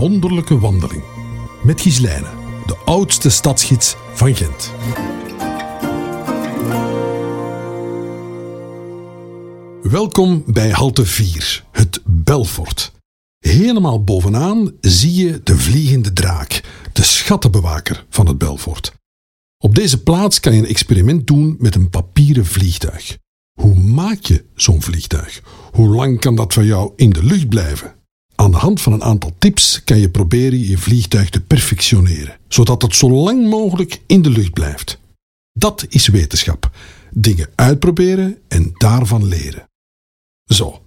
wonderlijke wandeling. Met Gislijne, de oudste stadsgids van Gent. Welkom bij halte 4, het Belfort. Helemaal bovenaan zie je de vliegende draak, de schattenbewaker van het Belfort. Op deze plaats kan je een experiment doen met een papieren vliegtuig. Hoe maak je zo'n vliegtuig? Hoe lang kan dat van jou in de lucht blijven? Aan de hand van een aantal tips kan je proberen je vliegtuig te perfectioneren, zodat het zo lang mogelijk in de lucht blijft. Dat is wetenschap. Dingen uitproberen en daarvan leren. Zo,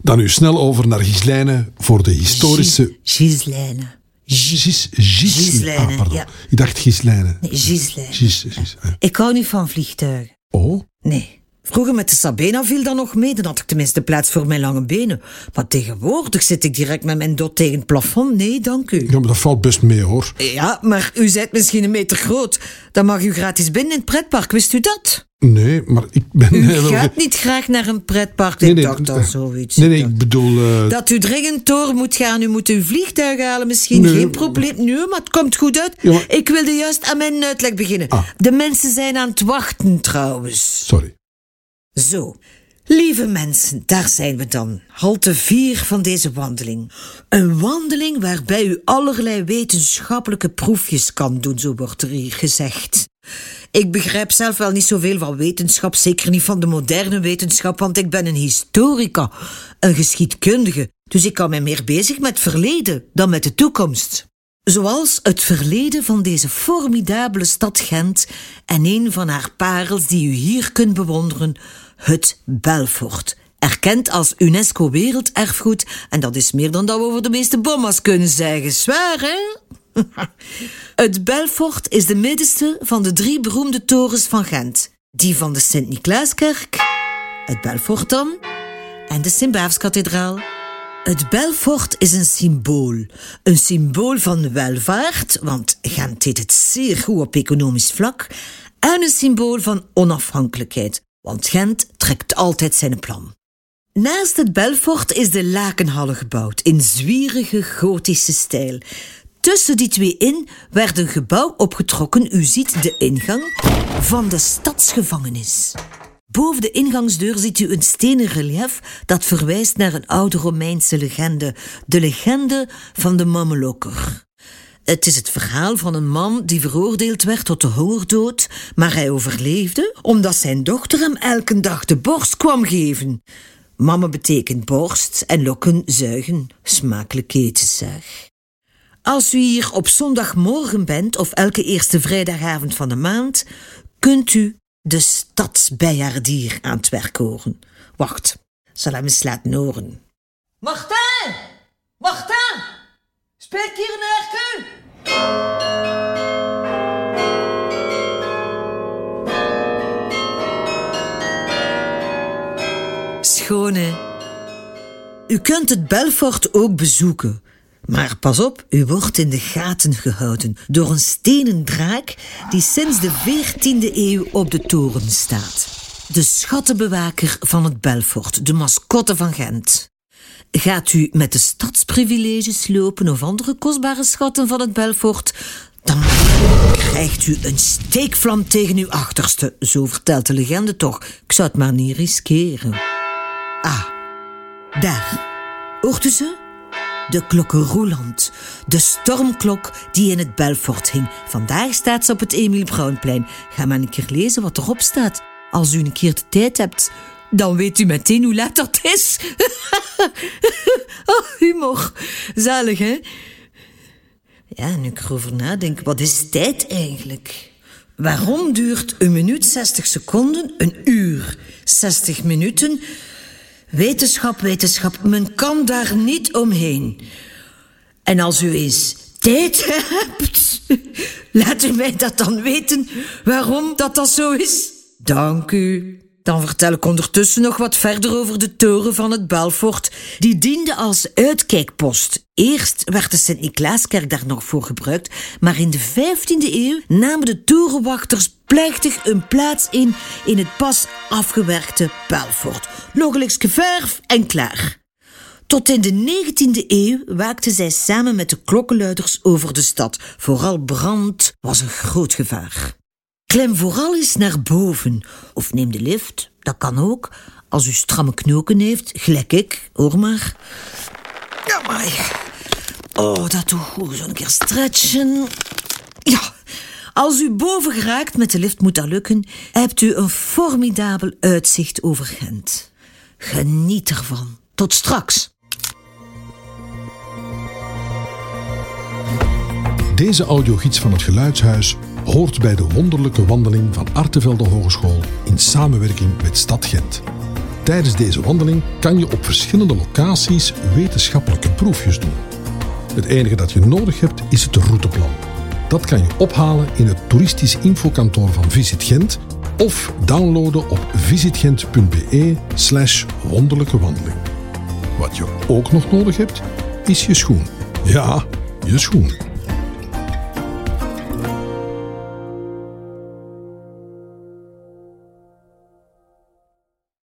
dan nu snel over naar Gislijne voor de historische... Gislijne. Gis, Gislijne, ah, pardon. ja. Ik dacht Gislijne. Nee, Gislijne. Gis, Gis, ah. Ik hou niet van vliegtuigen. Oh, Nee. Vroeger met de Sabena viel dat nog mee, dan had ik tenminste plaats voor mijn lange benen. Maar tegenwoordig zit ik direct met mijn dot tegen het plafond. Nee, dank u. ja, maar dat valt best mee hoor. Ja, maar u bent misschien een meter groot. Dan mag u gratis binnen in het pretpark, wist u dat? Nee, maar ik ben... U heel gaat niet graag naar een pretpark, Nee, ik nee, dacht al zoiets. Nee, nee, Ik bedoel... eh, Dat u dringend door moet gaan. U moet uw vliegtuig halen, misschien geen probleem. Nee, maar het komt goed uit. Ja, maar- Ik wilde juist aan mijn uitleg beginnen. Ah. De mensen zijn aan het wachten, trouwens. Sorry. Zo. Lieve mensen, daar zijn we dan. Halte 4 van deze wandeling. Een wandeling waarbij u allerlei wetenschappelijke proefjes kan doen, zo wordt er hier gezegd. Ik begrijp zelf wel niet zoveel van wetenschap, zeker niet van de moderne wetenschap, want ik ben een historica, een geschiedkundige. Dus ik hou mij meer bezig met verleden dan met de toekomst. Zoals het verleden van deze formidabele stad Gent en een van haar parels die u hier kunt bewonderen, het Belfort. Erkend als UNESCO Werelderfgoed en dat is meer dan dat we over de meeste bommas kunnen zeggen. Zwaar, hè? Het Belfort is de middenste van de drie beroemde torens van Gent. Die van de Sint-Niklaaskerk, het Belfort dan en de Sint-Baafskathedraal. Het Belfort is een symbool. Een symbool van welvaart, want Gent deed het zeer goed op economisch vlak. En een symbool van onafhankelijkheid, want Gent trekt altijd zijn plan. Naast het Belfort is de Lakenhalle gebouwd in zwierige gotische stijl. Tussen die twee in werd een gebouw opgetrokken, u ziet de ingang, van de stadsgevangenis. Boven de ingangsdeur ziet u een stenen relief dat verwijst naar een oude Romeinse legende, de legende van de Mammelokker. Het is het verhaal van een man die veroordeeld werd tot de hongerdood, maar hij overleefde omdat zijn dochter hem elke dag de borst kwam geven. Mamme betekent borst en lokken zuigen. Smakelijk eten, zeg. Als u hier op zondagmorgen bent of elke eerste vrijdagavond van de maand, kunt u de stadsbijaardier aan het werk horen. Wacht, zal hem eens laten horen. Martin! Speel ik hier een erke? Schone. U kunt het Belfort ook bezoeken. Maar pas op, u wordt in de gaten gehouden door een stenen draak die sinds de 14e eeuw op de toren staat. De schattenbewaker van het Belfort, de mascotte van Gent. Gaat u met de stadsprivileges lopen of andere kostbare schatten van het Belfort, dan krijgt u een steekvlam tegen uw achterste. Zo vertelt de legende toch. Ik zou het maar niet riskeren. Ah, daar. Hoort u ze? De klokken Roeland. De stormklok die in het Belfort hing. Vandaag staat ze op het Emile Brownplein. Ga maar een keer lezen wat erop staat. Als u een keer de tijd hebt, dan weet u meteen hoe laat dat is. oh, humor. Zalig, hè? Ja, nu ik erover nadenk, wat is tijd eigenlijk? Waarom duurt een minuut 60 seconden een uur 60 minuten? Wetenschap, wetenschap, men kan daar niet omheen. En als u eens tijd hebt, laat u mij dat dan weten waarom dat, dat zo is. Dank u. Dan vertel ik ondertussen nog wat verder over de toren van het Belfort. Die diende als uitkijkpost. Eerst werd de Sint-Niklaaskerk daar nog voor gebruikt, maar in de 15e eeuw namen de torenwachters plechtig een plaats in in het pas afgewerkte Belfort. Nog een verf en klaar. Tot in de 19e eeuw waakten zij samen met de klokkenluiders over de stad. Vooral brand was een groot gevaar. Klem vooral eens naar boven. Of neem de lift, dat kan ook. Als u stramme knoken heeft, gelijk ik, hoor maar. Ja, maar... Oh, dat doe goed. Zo een keer stretchen. Ja, als u boven geraakt met de lift moet dat lukken, hebt u een formidabel uitzicht over Gent. Geniet ervan. Tot straks. Deze audiogids van het Geluidshuis hoort bij de wonderlijke wandeling van Artevelde Hogeschool in samenwerking met Stad Gent. Tijdens deze wandeling kan je op verschillende locaties wetenschappelijke proefjes doen. Het enige dat je nodig hebt is het routeplan. Dat kan je ophalen in het toeristisch infokantoor van Visit Gent of downloaden op visitgent.be slash wonderlijke wandeling. Wat je ook nog nodig hebt, is je schoen. Ja, je schoen.